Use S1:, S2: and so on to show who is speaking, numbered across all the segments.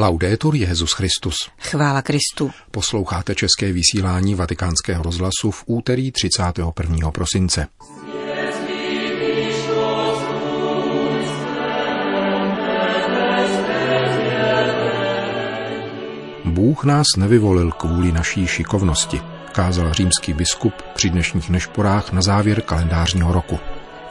S1: Laudetur Jezus Christus.
S2: Chvála Kristu.
S1: Posloucháte české vysílání Vatikánského rozhlasu v úterý 31. prosince. Bůh nás nevyvolil kvůli naší šikovnosti, kázal římský biskup při dnešních nešporách na závěr kalendářního roku.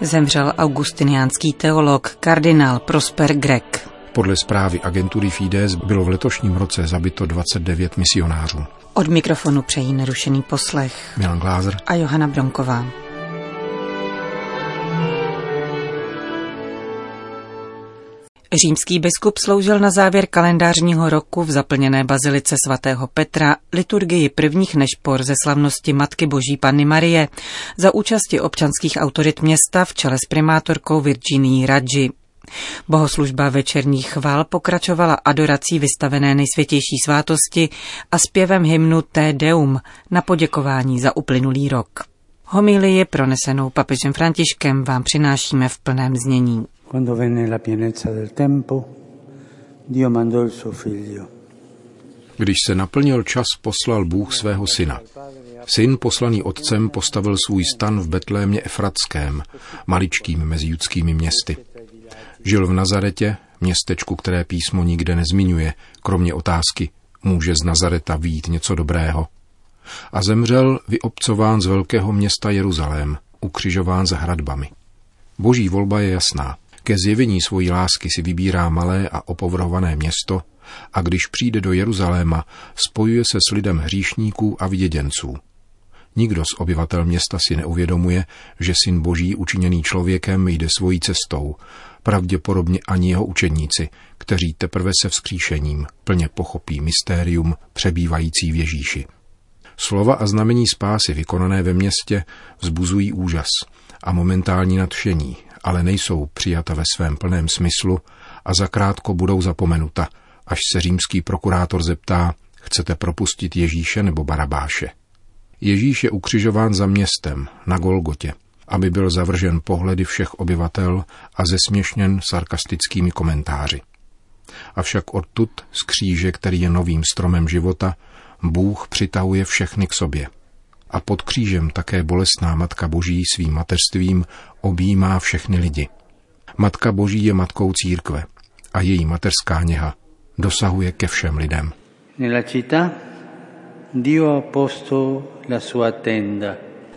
S2: Zemřel augustiniánský teolog kardinál Prosper Grek.
S1: Podle zprávy agentury Fides bylo v letošním roce zabito 29 misionářů.
S2: Od mikrofonu přejí nerušený poslech
S1: Milan Glázer
S2: a Johana Bronková. Římský biskup sloužil na závěr kalendářního roku v zaplněné bazilice svatého Petra liturgii prvních nešpor ze slavnosti Matky Boží Panny Marie za účasti občanských autorit města v čele s primátorkou Virginii Radži. Bohoslužba večerních chvál pokračovala adorací vystavené nejsvětější svátosti a zpěvem hymnu Te Deum na poděkování za uplynulý rok. Homilii pronesenou papežem Františkem vám přinášíme v plném znění. Quando venne la pienezza del tempo,
S1: Dio mandò il suo figlio. Když se naplnil čas, poslal Bůh svého syna. Syn poslaný otcem postavil svůj stan v Betlémě Efratském, maličkým mezi judskými městy. Žil v Nazaretě, městečku, které písmo nikde nezmiňuje, kromě otázky, může z Nazareta výjít něco dobrého. A zemřel vyobcován z velkého města Jeruzalém, ukřižován za hradbami. Boží volba je jasná. Ke zjevení svojí lásky si vybírá malé a opovrhované město a když přijde do Jeruzaléma, spojuje se s lidem hříšníků a vyděděnců. Nikdo z obyvatel města si neuvědomuje, že syn boží učiněný člověkem jde svojí cestou, pravděpodobně ani jeho učedníci, kteří teprve se vzkříšením plně pochopí mystérium přebývající v Ježíši. Slova a znamení spásy vykonané ve městě vzbuzují úžas a momentální nadšení, ale nejsou přijata ve svém plném smyslu a zakrátko budou zapomenuta, až se římský prokurátor zeptá, chcete propustit Ježíše nebo Barabáše. Ježíš je ukřižován za městem, na Golgotě, aby byl zavržen pohledy všech obyvatel a zesměšněn sarkastickými komentáři. Avšak odtud, z kříže, který je novým stromem života, Bůh přitahuje všechny k sobě – a pod křížem také bolestná Matka Boží svým mateřstvím objímá všechny lidi. Matka Boží je matkou církve a její mateřská něha dosahuje ke všem lidem.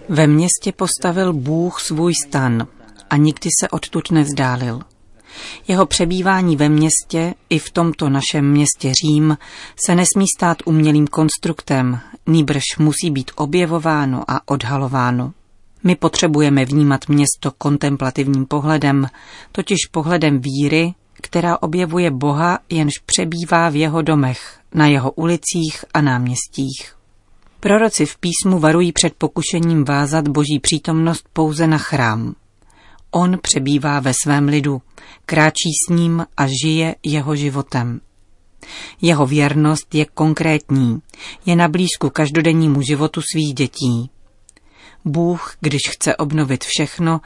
S2: Ve městě postavil Bůh svůj stan a nikdy se odtud nevzdálil. Jeho přebývání ve městě, i v tomto našem městě Řím, se nesmí stát umělým konstruktem, nýbrž musí být objevováno a odhalováno. My potřebujeme vnímat město kontemplativním pohledem, totiž pohledem víry, která objevuje Boha, jenž přebývá v jeho domech, na jeho ulicích a náměstích. Proroci v písmu varují před pokušením vázat boží přítomnost pouze na chrám. On přebývá ve svém lidu, kráčí s ním a žije jeho životem. Jeho věrnost je konkrétní, je na blízku každodennímu životu svých dětí. Bůh, když chce obnovit všechno,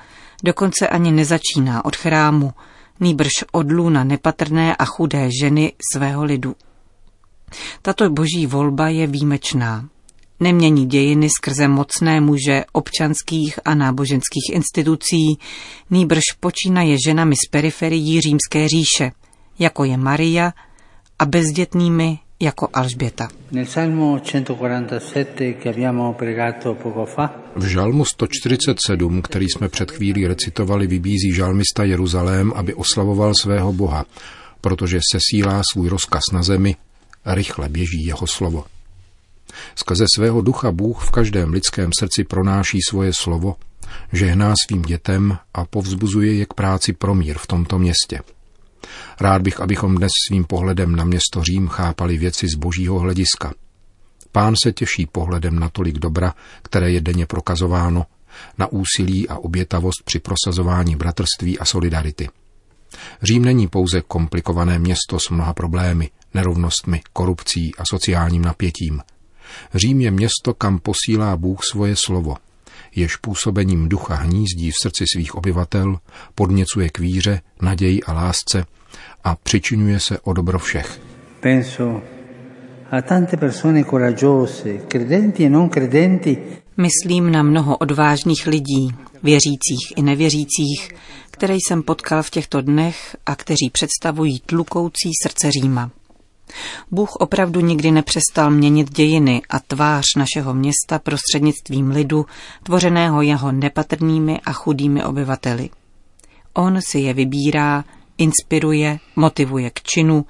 S2: dokonce ani nezačíná od chrámu, nýbrž od lůna nepatrné a chudé ženy svého lidu. Tato boží volba je výjimečná. Nemění dějiny skrze mocné muže občanských a náboženských institucí, nýbrž počínaje ženami z periferií římské říše, jako je Maria, a bezdětnými jako Alžběta.
S1: V žalmu 147, který jsme před chvílí recitovali, vybízí žalmista Jeruzalém, aby oslavoval svého Boha, protože se sílá svůj rozkaz na zemi, rychle běží jeho slovo. Skrze svého ducha Bůh v každém lidském srdci pronáší svoje slovo, žehná svým dětem a povzbuzuje je k práci pro mír v tomto městě. Rád bych, abychom dnes svým pohledem na město Řím chápali věci z božího hlediska. Pán se těší pohledem na tolik dobra, které je denně prokazováno, na úsilí a obětavost při prosazování bratrství a solidarity. Řím není pouze komplikované město s mnoha problémy, nerovnostmi, korupcí a sociálním napětím – Řím je město, kam posílá Bůh svoje slovo, jež působením ducha hnízdí v srdci svých obyvatel, podněcuje k víře, naději a lásce a přičinuje se o dobro všech.
S2: Penso a tante persone coraggiose, credenti e non credenti. Myslím na mnoho odvážných lidí, věřících i nevěřících, které jsem potkal v těchto dnech a kteří představují tlukoucí srdce Říma. Bůh opravdu nikdy nepřestal měnit dějiny a tvář našeho města prostřednictvím lidu, tvořeného jeho nepatrnými a chudými obyvateli. On si je vybírá, inspiruje, motivuje k činu,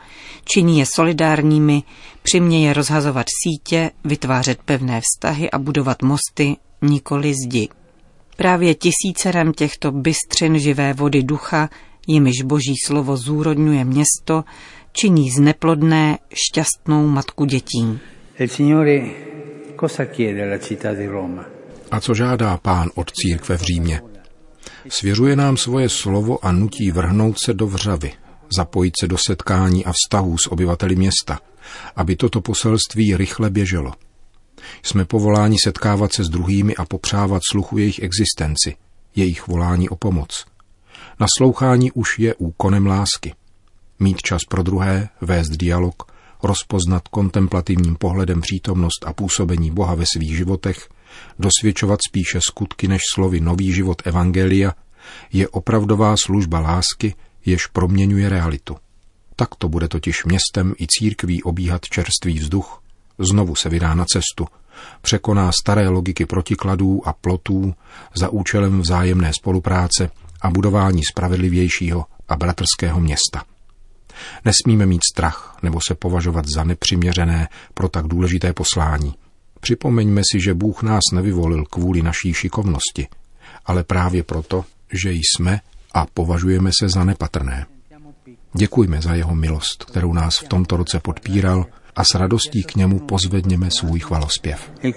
S2: činí je solidárními, přimě je rozhazovat sítě, vytvářet pevné vztahy a budovat mosty, nikoli zdi. Právě tisícerem těchto bystřin živé vody ducha, jimiž boží slovo zúrodňuje město, činí z neplodné šťastnou matku dětí.
S1: A co žádá pán od církve v Římě? Svěřuje nám svoje slovo a nutí vrhnout se do vřavy, zapojit se do setkání a vztahů s obyvateli města, aby toto poselství rychle běželo. Jsme povoláni setkávat se s druhými a popřávat sluchu jejich existenci, jejich volání o pomoc. Naslouchání už je úkonem lásky. Mít čas pro druhé, vést dialog, rozpoznat kontemplativním pohledem přítomnost a působení Boha ve svých životech, dosvědčovat spíše skutky než slovy nový život Evangelia, je opravdová služba lásky, jež proměňuje realitu. Tak to bude totiž městem i církví obíhat čerstvý vzduch, znovu se vydá na cestu, překoná staré logiky protikladů a plotů za účelem vzájemné spolupráce a budování spravedlivějšího a bratrského města. Nesmíme mít strach nebo se považovat za nepřiměřené pro tak důležité poslání. Připomeňme si, že Bůh nás nevyvolil kvůli naší šikovnosti, ale právě proto, že jsme a považujeme se za nepatrné. Děkujme za jeho milost, kterou nás v tomto roce podpíral a s radostí k němu pozvedněme svůj chvalospěv. E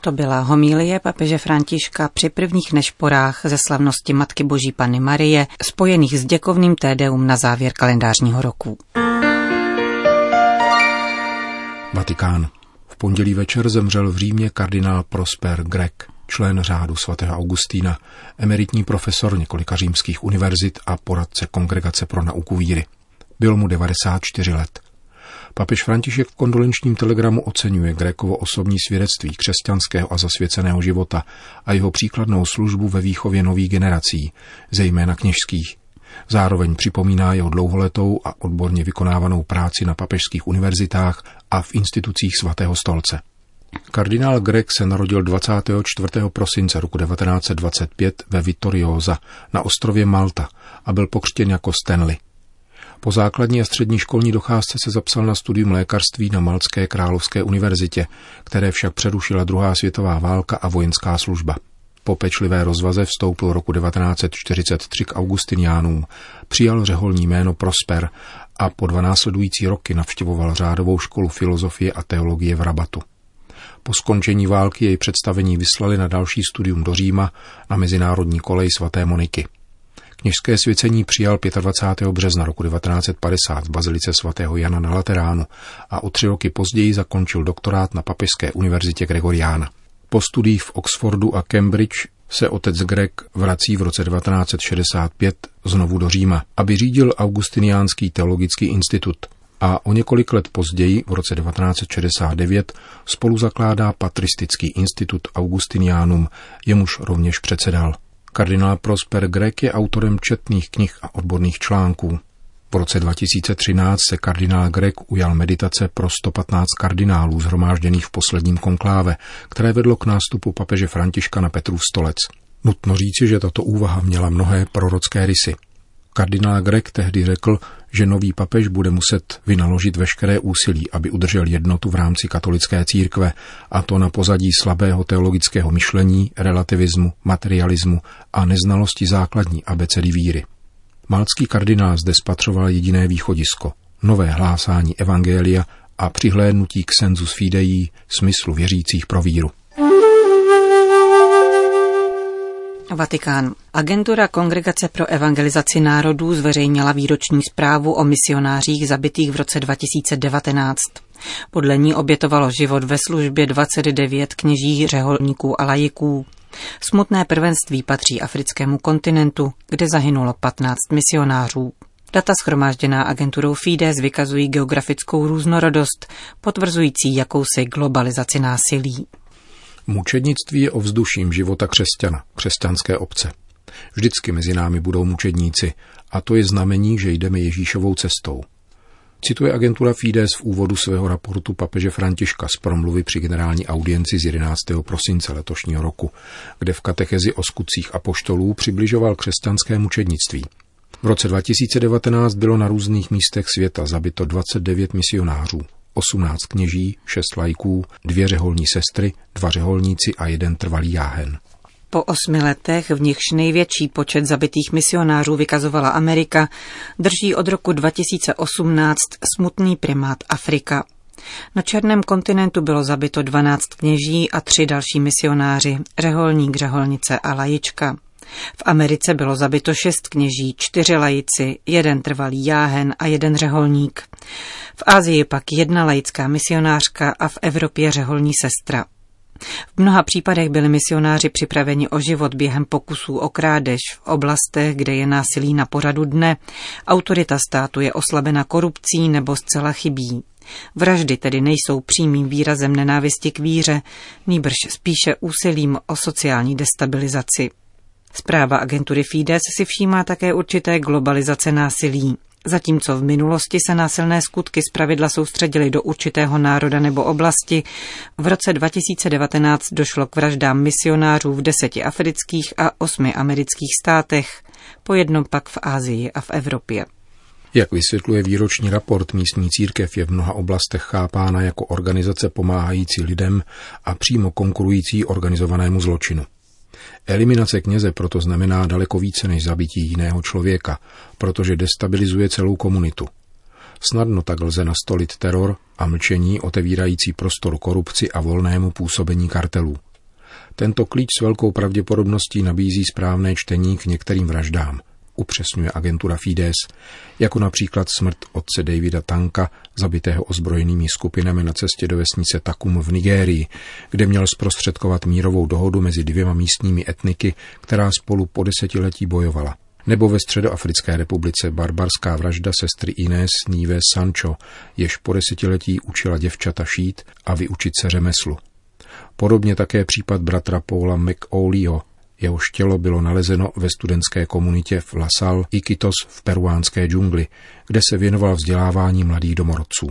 S2: to byla homílie papeže Františka při prvních nešporách ze slavnosti Matky Boží Panny Marie, spojených s děkovným tédeum na závěr kalendářního roku.
S1: Vatikán. V pondělí večer zemřel v Římě kardinál Prosper Grek, člen řádu svatého Augustína, emeritní profesor několika římských univerzit a poradce Kongregace pro nauku víry. Bylo mu 94 let. Papež František v kondolenčním telegramu oceňuje Grékovo osobní svědectví křesťanského a zasvěceného života a jeho příkladnou službu ve výchově nových generací, zejména kněžských. Zároveň připomíná jeho dlouholetou a odborně vykonávanou práci na papežských univerzitách a v institucích svatého stolce. Kardinál Greg se narodil 24. prosince roku 1925 ve Vittoriosa na ostrově Malta a byl pokřtěn jako Stanley. Po základní a střední školní docházce se zapsal na studium lékařství na Malcké královské univerzitě, které však přerušila druhá světová válka a vojenská služba. Po pečlivé rozvaze vstoupil roku 1943 k Augustiniánům, přijal řeholní jméno Prosper a po dva následující roky navštěvoval řádovou školu filozofie a teologie v Rabatu. Po skončení války jej představení vyslali na další studium do Říma na mezinárodní kolej svaté Moniky. Kněžské svěcení přijal 25. března roku 1950 v bazilice svatého Jana na Lateránu a o tři roky později zakončil doktorát na Papežské univerzitě Gregoriána. Po studiích v Oxfordu a Cambridge se otec Greg vrací v roce 1965 znovu do Říma, aby řídil Augustiniánský teologický institut a o několik let později, v roce 1969, spolu zakládá Patristický institut Augustinianum, jemuž rovněž předsedal. Kardinál Prosper Grek je autorem četných knih a odborných článků. V roce 2013 se kardinál Grek ujal meditace pro 115 kardinálů zhromážděných v posledním konkláve, které vedlo k nástupu papeže Františka na Petrův stolec. Nutno říci, že tato úvaha měla mnohé prorocké rysy. Kardinál Grek tehdy řekl, že nový papež bude muset vynaložit veškeré úsilí, aby udržel jednotu v rámci katolické církve, a to na pozadí slabého teologického myšlení, relativismu, materialismu a neznalosti základní abecedy víry. Malcký kardinál zde spatřoval jediné východisko, nové hlásání evangelia a přihlédnutí k senzus fidei, smyslu věřících pro víru.
S2: Vatikán. Agentura Kongregace pro evangelizaci národů zveřejnila výroční zprávu o misionářích zabitých v roce 2019. Podle ní obětovalo život ve službě 29 kněží, řeholníků a lajiků. Smutné prvenství patří africkému kontinentu, kde zahynulo 15 misionářů. Data schromážděná agenturou Fides vykazují geografickou různorodost, potvrzující jakousi globalizaci násilí.
S1: Mučednictví je ovzduším života křesťana, křesťanské obce. Vždycky mezi námi budou mučedníci a to je znamení, že jdeme Ježíšovou cestou. Cituje agentura Fides v úvodu svého raportu papeže Františka z promluvy při generální audienci z 11. prosince letošního roku, kde v katechezi o skutcích apoštolů přibližoval křesťanské mučednictví. V roce 2019 bylo na různých místech světa zabito 29 misionářů, 18 kněží, 6 lajků, dvě řeholní sestry, dva řeholníci a jeden trvalý jáhen.
S2: Po osmi letech, v nichž největší počet zabitých misionářů vykazovala Amerika, drží od roku 2018 smutný primát Afrika. Na černém kontinentu bylo zabito 12 kněží a tři další misionáři, řeholník, řeholnice a lajička. V Americe bylo zabito šest kněží, čtyři lajici, jeden trvalý jáhen a jeden řeholník. V Asii pak jedna laická misionářka a v Evropě řeholní sestra. V mnoha případech byli misionáři připraveni o život během pokusů o krádež v oblastech, kde je násilí na pořadu dne, autorita státu je oslabena korupcí nebo zcela chybí. Vraždy tedy nejsou přímým výrazem nenávisti k víře, nýbrž spíše úsilím o sociální destabilizaci. Zpráva agentury Fides si všímá také určité globalizace násilí. Zatímco v minulosti se násilné skutky zpravidla soustředily do určitého národa nebo oblasti, v roce 2019 došlo k vraždám misionářů v deseti afrických a osmi amerických státech, po jednom pak v Ázii a v Evropě.
S1: Jak vysvětluje výroční raport, místní církev je v mnoha oblastech chápána jako organizace pomáhající lidem a přímo konkurující organizovanému zločinu. Eliminace kněze proto znamená daleko více než zabití jiného člověka, protože destabilizuje celou komunitu. Snadno tak lze nastolit teror a mlčení otevírající prostor korupci a volnému působení kartelů. Tento klíč s velkou pravděpodobností nabízí správné čtení k některým vraždám – upřesňuje agentura Fides, jako například smrt otce Davida Tanka, zabitého ozbrojenými skupinami na cestě do vesnice Takum v Nigérii, kde měl zprostředkovat mírovou dohodu mezi dvěma místními etniky, která spolu po desetiletí bojovala. Nebo ve Středoafrické republice barbarská vražda sestry Inés Níve Sancho, jež po desetiletí učila děvčata šít a vyučit se řemeslu. Podobně také případ bratra Paula McAuleyho, Jehož tělo bylo nalezeno ve studentské komunitě v Lasal Iquitos v peruánské džungli, kde se věnoval vzdělávání mladých domorodců.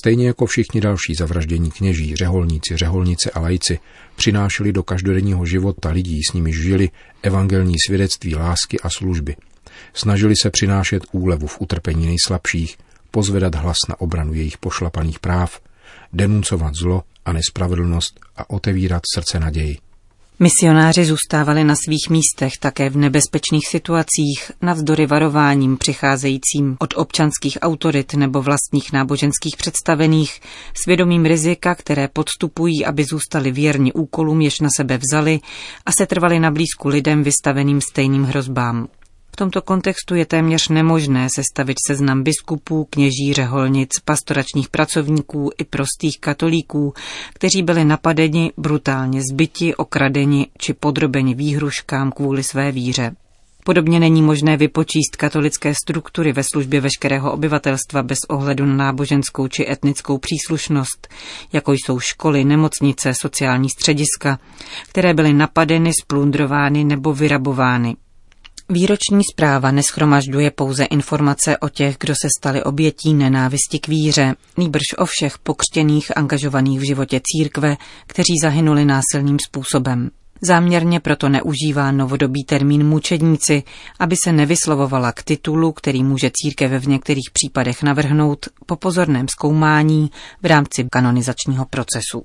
S1: Stejně jako všichni další zavraždění kněží, řeholníci, řeholnice a lajci přinášeli do každodenního života lidí, s nimi žili, evangelní svědectví lásky a služby. Snažili se přinášet úlevu v utrpení nejslabších, pozvedat hlas na obranu jejich pošlapaných práv, denuncovat zlo a nespravedlnost a otevírat srdce naději.
S2: Misionáři zůstávali na svých místech také v nebezpečných situacích, navzdory varováním přicházejícím od občanských autorit nebo vlastních náboženských představených, svědomím rizika, které podstupují, aby zůstali věrni úkolům, jež na sebe vzali a se trvali na blízku lidem vystaveným stejným hrozbám. V tomto kontextu je téměř nemožné sestavit seznam biskupů, kněží, řeholnic, pastoračních pracovníků i prostých katolíků, kteří byli napadeni, brutálně zbyti, okradeni či podrobeni výhruškám kvůli své víře. Podobně není možné vypočíst katolické struktury ve službě veškerého obyvatelstva bez ohledu na náboženskou či etnickou příslušnost, jako jsou školy, nemocnice, sociální střediska, které byly napadeny, splundrovány nebo vyrabovány. Výroční zpráva neschromažďuje pouze informace o těch, kdo se stali obětí nenávisti k víře, nýbrž o všech pokřtěných angažovaných v životě církve, kteří zahynuli násilným způsobem. Záměrně proto neužívá novodobý termín mučedníci, aby se nevyslovovala k titulu, který může církev v některých případech navrhnout po pozorném zkoumání v rámci kanonizačního procesu.